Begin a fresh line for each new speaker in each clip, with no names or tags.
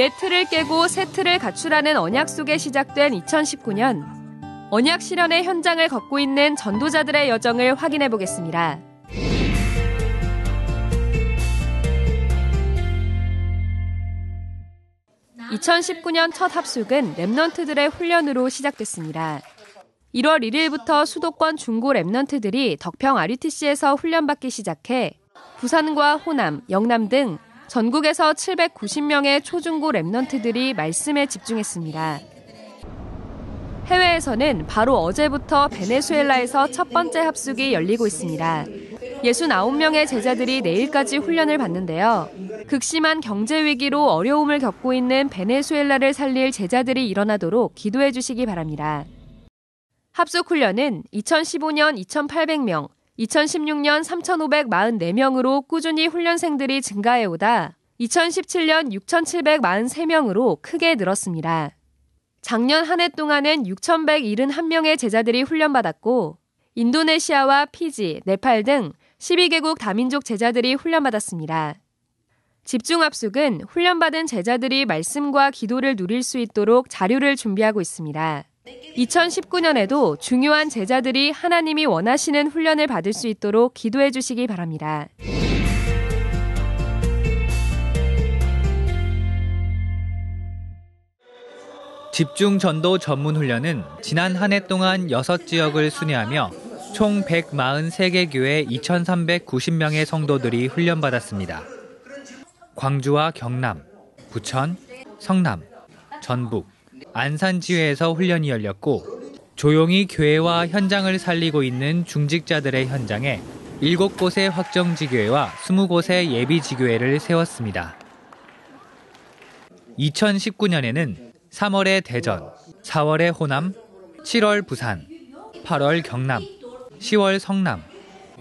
옛 틀을 깨고 새 틀을 갖추라는 언약 속에 시작된 2019년. 언약 실현의 현장을 걷고 있는 전도자들의 여정을 확인해 보겠습니다. 2019년 첫 합숙은 랩넌트들의 훈련으로 시작됐습니다. 1월 1일부터 수도권 중고 랩넌트들이 덕평 RUTC에서 훈련받기 시작해 부산과 호남, 영남 등 전국에서 790명의 초중고 랩넌트들이 말씀에 집중했습니다. 해외에서는 바로 어제부터 베네수엘라에서 첫 번째 합숙이 열리고 있습니다. 69명의 제자들이 내일까지 훈련을 받는데요. 극심한 경제 위기로 어려움을 겪고 있는 베네수엘라를 살릴 제자들이 일어나도록 기도해 주시기 바랍니다. 합숙 훈련은 2015년 2,800명, 2016년 3,544명으로 꾸준히 훈련생들이 증가해 오다 2017년 6,743명으로 크게 늘었습니다. 작년 한 해 동안은 6,171명의 제자들이 훈련받았고 인도네시아와 피지, 네팔 등 12개국 다민족 제자들이 훈련받았습니다. 집중 합숙은 훈련받은 제자들이 말씀과 기도를 누릴 수 있도록 자료를 준비하고 있습니다. 2019년에도 중요한 제자들이 하나님이 원하시는 훈련을 받을 수 있도록 기도해 주시기 바랍니다.
집중 전도 전문 훈련은 지난 한 해 동안 6지역을 순회하며 총 143개 교회 2,390명의 성도들이 훈련받았습니다. 광주와 경남, 부천, 성남, 전북, 안산 지회에서 훈련이 열렸고 조용히 교회와 현장을 살리고 있는 중직자들의 현장에 7곳의 확정지교회와 20곳의 예비지교회를 세웠습니다. 2019년에는 3월에 대전, 4월에 호남, 7월 부산, 8월 경남, 10월 성남,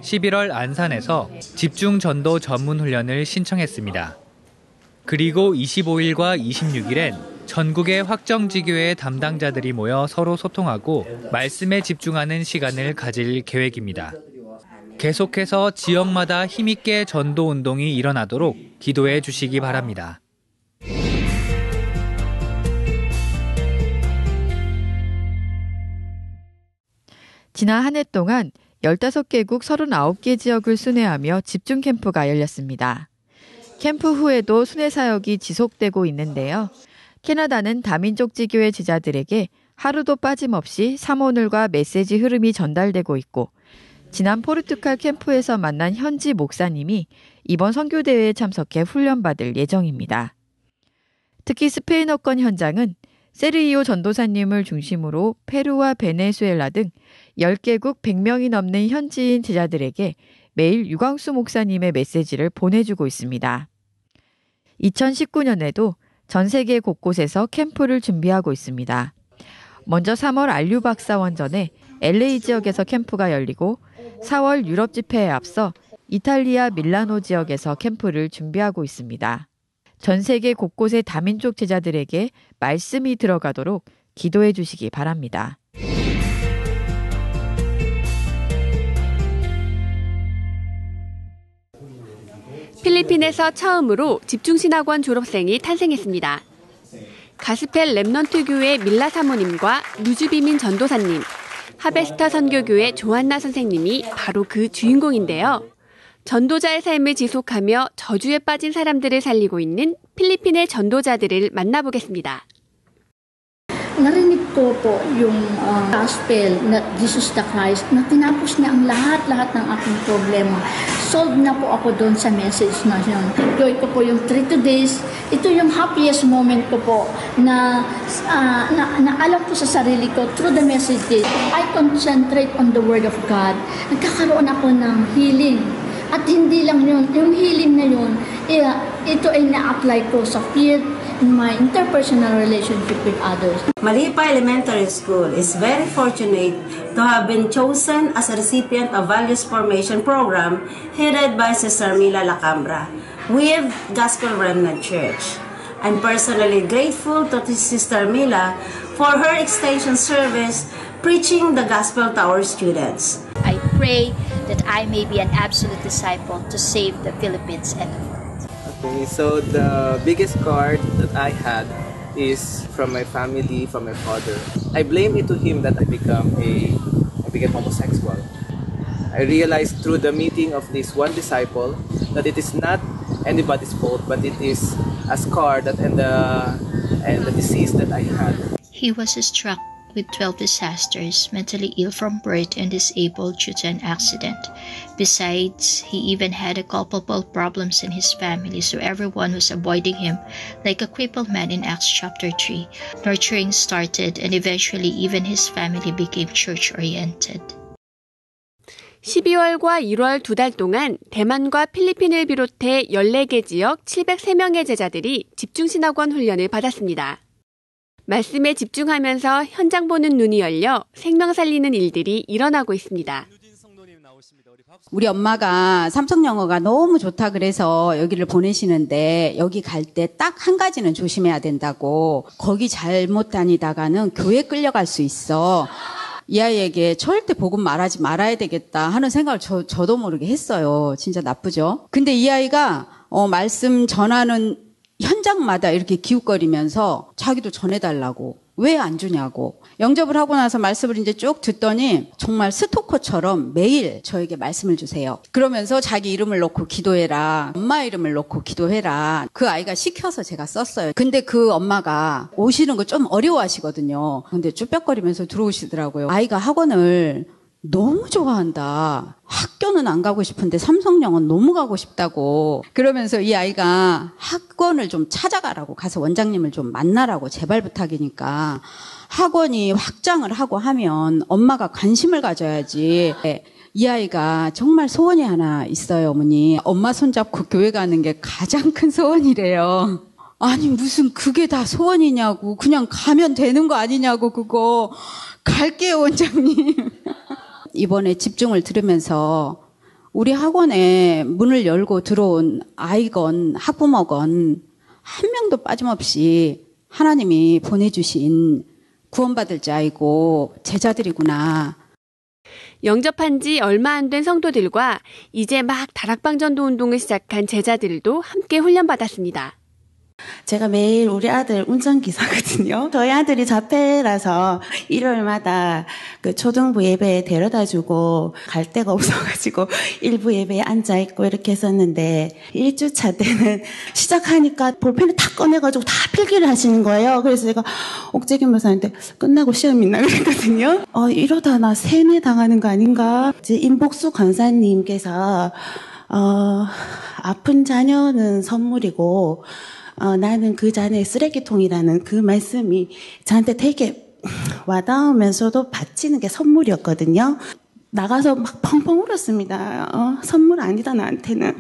11월 안산에서 집중 전도 전문 훈련을 신청했습니다. 그리고 25일과 26일엔 전국의 확정지교회 담당자들이 모여 서로 소통하고 말씀에 집중하는 시간을 가질 계획입니다. 계속해서 지역마다 힘있게 전도 운동이 일어나도록 기도해 주시기 바랍니다.
지난 한 해 동안 15개국 39개 지역을 순회하며 집중 캠프가 열렸습니다. 캠프 후에도 순회 사역이 지속되고 있는데요. 캐나다는 다민족 지교회 제자들에게 하루도 빠짐없이 사모늘과 메시지 흐름이 전달되고 있고 지난 포르투갈 캠프에서 만난 현지 목사님이 이번 선교대회에 참석해 훈련받을 예정입니다. 특히 스페인어권 현장은 세르이오 전도사님을 중심으로 페루와 베네수엘라 등 10개국 100명이 넘는 현지인 제자들에게 매일 유광수 목사님의 메시지를 보내주고 있습니다. 2019년에도 전 세계 곳곳에서 캠프를 준비하고 있습니다. 먼저 3월 알류 박사원 전에 LA 지역에서 캠프가 열리고 4월 유럽 집회에 앞서 이탈리아 밀라노 지역에서 캠프를 준비하고 있습니다. 전 세계 곳곳의 다민족 제자들에게 말씀이 들어가도록 기도해 주시기 바랍니다.
필리핀에서 처음으로 집중신학원 졸업생이 탄생했습니다. 가스펠 렘넌트 교회 밀라 사모님과 누주비민 전도사님, 하베스타 선교교회 조한나 선생님이 바로 그 주인공인데요. 전도자의 삶을 지속하며 저주에 빠진 사람들을 살리고 있는 필리핀의 전도자들을 만나보겠습니다.
narinig ko po yung uh, gospel na Jesus the Christ na tinapos niya ang lahat-lahat ng aking problema. Solved na po ako doon sa message na yun. Joy ko po yung 3 days. Ito yung happiest moment ko po na, uh, na, na alam ko sa sarili ko through the message day. I concentrate on the Word of God. Nagkakaroon ako ng healing. At hindi lang yun, yung healing na yun, ito ay na-apply ko sa field my interpersonal relationship with others.
Malipa Elementary School is very fortunate to have been chosen as a recipient of Values Formation Program headed by Sister Mila Lacambra with Gospel Remnant Church. I'm personally grateful to Sister Mila for her extension service preaching the gospel to our students.
I pray that I may be an absolute disciple to save the Philippines and world. So the biggest card that I had is from my family, from my father. I blame it to him that I become a I became homosexual. I realized through the meeting of this one disciple that it is not anybody's fault, but it is a scar that and the and the disease that I had.
He was struck with 12 disasters, mentally ill from birth, and disabled due to an accident. Besides, he even had culpable problems in his family, so everyone was avoiding him like a crippled man in Acts chapter 3. Nurturing started, and eventually even his family became church-oriented.
12월과 1월 두 달 동안 대만과 필리핀을 비롯해 14개 지역 703명의 제자들이 집중신학원 훈련을 받았습니다. 말씀에 집중하면서 현장 보는 눈이 열려 생명 살리는 일들이 일어나고 있습니다.
우리 엄마가 삼성 영어가 너무 좋다 그래서 여기를 보내시는데 여기 갈 때 딱 한 가지는 조심해야 된다고 거기 잘못 다니다가는 교회 끌려갈 수 있어. 이 아이에게 절대 복음 말하지 말아야 되겠다 하는 생각을 저, 저도 모르게 했어요. 진짜 나쁘죠? 근데 이 아이가 어, 말씀 전하는 현장마다 이렇게 기웃거리면서 자기도 전해달라고 왜 안 주냐고 영접을 하고 나서 말씀을 이제 쭉 듣더니 정말 스토커처럼 매일 저에게 말씀을 주세요. 그러면서 자기 이름을 놓고 기도해라. 엄마 이름을 놓고 기도해라. 그 아이가 시켜서 제가 썼어요. 근데 그 엄마가 오시는 거 좀 어려워하시거든요. 근데 쭈뼛거리면서 들어오시더라고요. 아이가 학원을 너무 좋아한다. 학교는 안 가고 싶은데 삼성영은 너무 가고 싶다고. 그러면서 이 아이가 학원을 좀 찾아가라고 가서 원장님을 좀 만나라고 제발 부탁이니까 학원이 확장을 하고 하면 엄마가 관심을 가져야지. 이 아이가 정말 소원이 하나 있어요, 어머니. 엄마 손잡고 교회 가는 게 가장 큰 소원이래요. 아니, 무슨 그게 다 소원이냐고. 그냥 가면 되는 거 아니냐고, 그거. 갈게요, 원장님. 이번에 집중을 들으면서 우리 학원에 문을 열고 들어온 아이건 학부모건 한 명도 빠짐없이 하나님이 보내주신 구원받을 자이고 제자들이구나.
영접한 지 얼마 안 된 성도들과 이제 막 다락방 전도 운동을 시작한 제자들도 함께 훈련받았습니다.
제가 매일 우리 아들 운전기사거든요. 저희 아들이 자폐라서 일요일마다 그 초등부 예배에 데려다 주고 갈 데가 없어가지고 일부 예배에 앉아있고 이렇게 했었는데 1주차 때는 시작하니까 볼펜을 다 꺼내가지고 다 필기를 하시는 거예요. 그래서 제가 옥재균 목사한테 끝나고 시험 있나 그랬거든요. 어, 이러다 나 세뇌 당하는 거 아닌가? 이제 임복수 권사님께서 어, 아픈 자녀는 선물이고 어, 나는 그 자네 쓰레기통이라는 그 말씀이 저한테 되게 와닿으면서도 바치는 게 선물이었거든요. 나가서 막 펑펑 울었습니다. 어, 선물 아니다, 나한테는.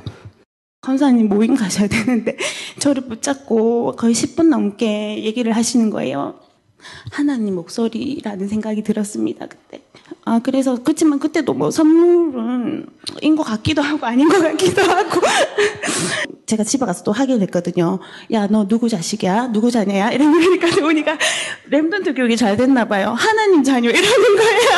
검사님 모임 가셔야 되는데, 저를 붙잡고 거의 10분 넘게 얘기를 하시는 거예요. 하나님 목소리라는 생각이 들었습니다, 그때. 아, 그래서, 그렇지만 그때도 뭐 선물은 인 것 같기도 하고 아닌 것 같기도 하고. 제가 집에 가서 또 하기로 했거든요. 야, 너 누구 자식이야? 누구 자녀야? 이런 거니까 도훈이가 Remnant 교육이 잘 됐나 봐요. 하나님 자녀 이러는 거예요.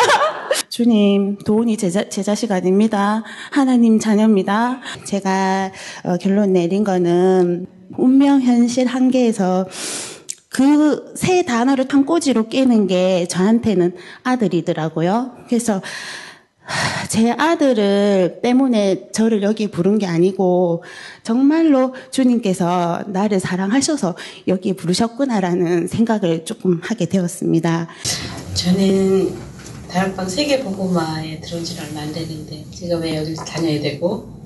주님, 도훈이 제, 자, 제 자식 아닙니다. 하나님 자녀입니다. 제가 어, 결론 내린 거는 운명, 현실, 한계에서 그 세 단어를 탄꼬지로 깨는 게 저한테는 아들이더라고요. 그래서 제 아들을 때문에 저를 여기 부른 게 아니고 정말로 주님께서 나를 사랑하셔서 여기 부르셨구나라는 생각을 조금 하게 되었습니다.
저는 다락방 세계보고마에 들어온 지는 얼마 안 됐는데 제가 왜 여기 다녀야 되고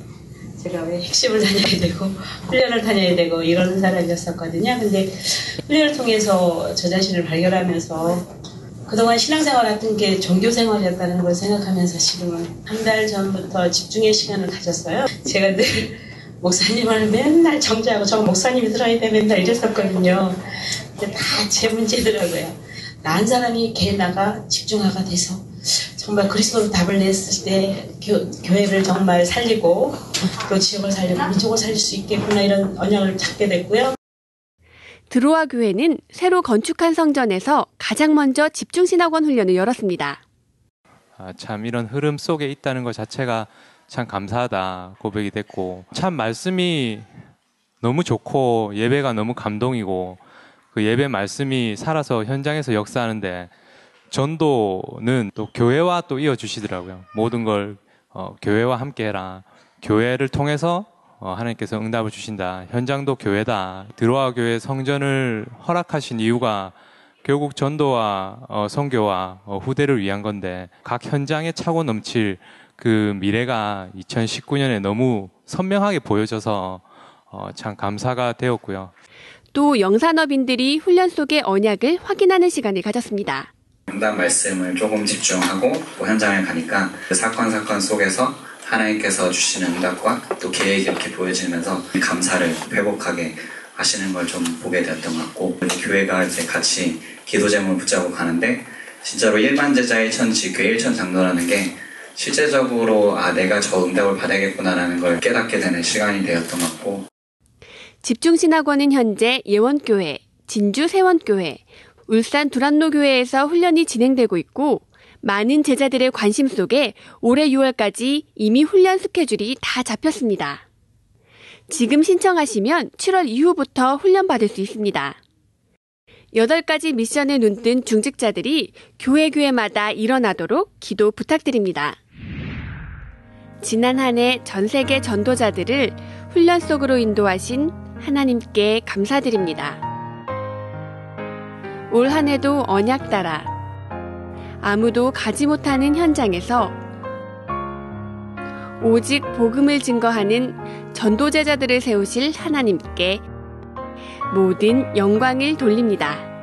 제가 왜 핵심을 다녀야 되고 훈련을 다녀야 되고 이런 사람이었었거든요. 근데 훈련을 통해서 저 자신을 발견하면서 그동안 신앙생활 같은 게 종교생활이었다는 걸 생각하면서 지금은 한 달 전부터 집중의 시간을 가졌어요. 제가 늘 목사님을 맨날 정죄하고 저 목사님이 들어야 돼 맨날 이랬었거든요. 근데 다 제 문제더라고요. 나 한 사람이 개나가 집중화가 돼서 정말 그리스도로 답을 냈을 때 교, 교회를 정말 살리고 또 지역을 살리고 민족을 살릴 수 있겠구나 이런 언약을 찾게 됐고요.
드로아 교회는 새로 건축한 성전에서 가장 먼저 집중 신학원 훈련을 열었습니다.
아, 참 이런 흐름 속에 있다는 것 자체가 참 감사하다 고백이 됐고 참 말씀이 너무 좋고 예배가 너무 감동이고 그 예배 말씀이 살아서 현장에서 역사하는데 전도는 또 교회와 또 이어주시더라고요. 모든 걸 어, 교회와 함께 해라. 교회를 통해서 어, 하나님께서 응답을 주신다. 현장도 교회다. 들어와 교회 성전을 허락하신 이유가 결국 전도와 어, 선교와 어, 후대를 위한 건데 각 현장에 차고 넘칠 그 미래가 2019년에 너무 선명하게 보여져서 어, 참 감사가 되었고요.
또 영산업인들이 훈련 속의 언약을 확인하는 시간을 가졌습니다.
응답 말씀을 조금 집중하고 또 현장에 가니까 그 사건 사건 속에서 하나님께서 주시는 응답과 또 계획이 이렇게 보여지면서 감사를 회복하게 하시는 걸 좀 보게 되었던 것 같고 교회가 이제 같이 기도 제목을 붙잡고 가는데 진짜로 일반 제자 일천 지교회 일천 장로라는 게 실제적으로 아 내가 저 응답을 받아야겠구나라는 걸 깨닫게 되는 시간이 되었던 것 같고.
집중신학원은 현재 예원교회, 진주 세원교회, 울산 두란노교회에서 훈련이 진행되고 있고 많은 제자들의 관심 속에 올해 6월까지 이미 훈련 스케줄이 다 잡혔습니다. 지금 신청하시면 7월 이후부터 훈련 받을 수 있습니다. 8가지 미션에 눈뜬 중직자들이 교회 교회마다 일어나도록 기도 부탁드립니다. 지난 한 해 전 세계 전도자들을 훈련 속으로 인도하신 하나님께 감사드립니다. 올 한 해도 언약 따라 아무도 가지 못하는 현장에서 오직 복음을 증거하는 전도제자들을 세우실 하나님께 모든 영광을 돌립니다.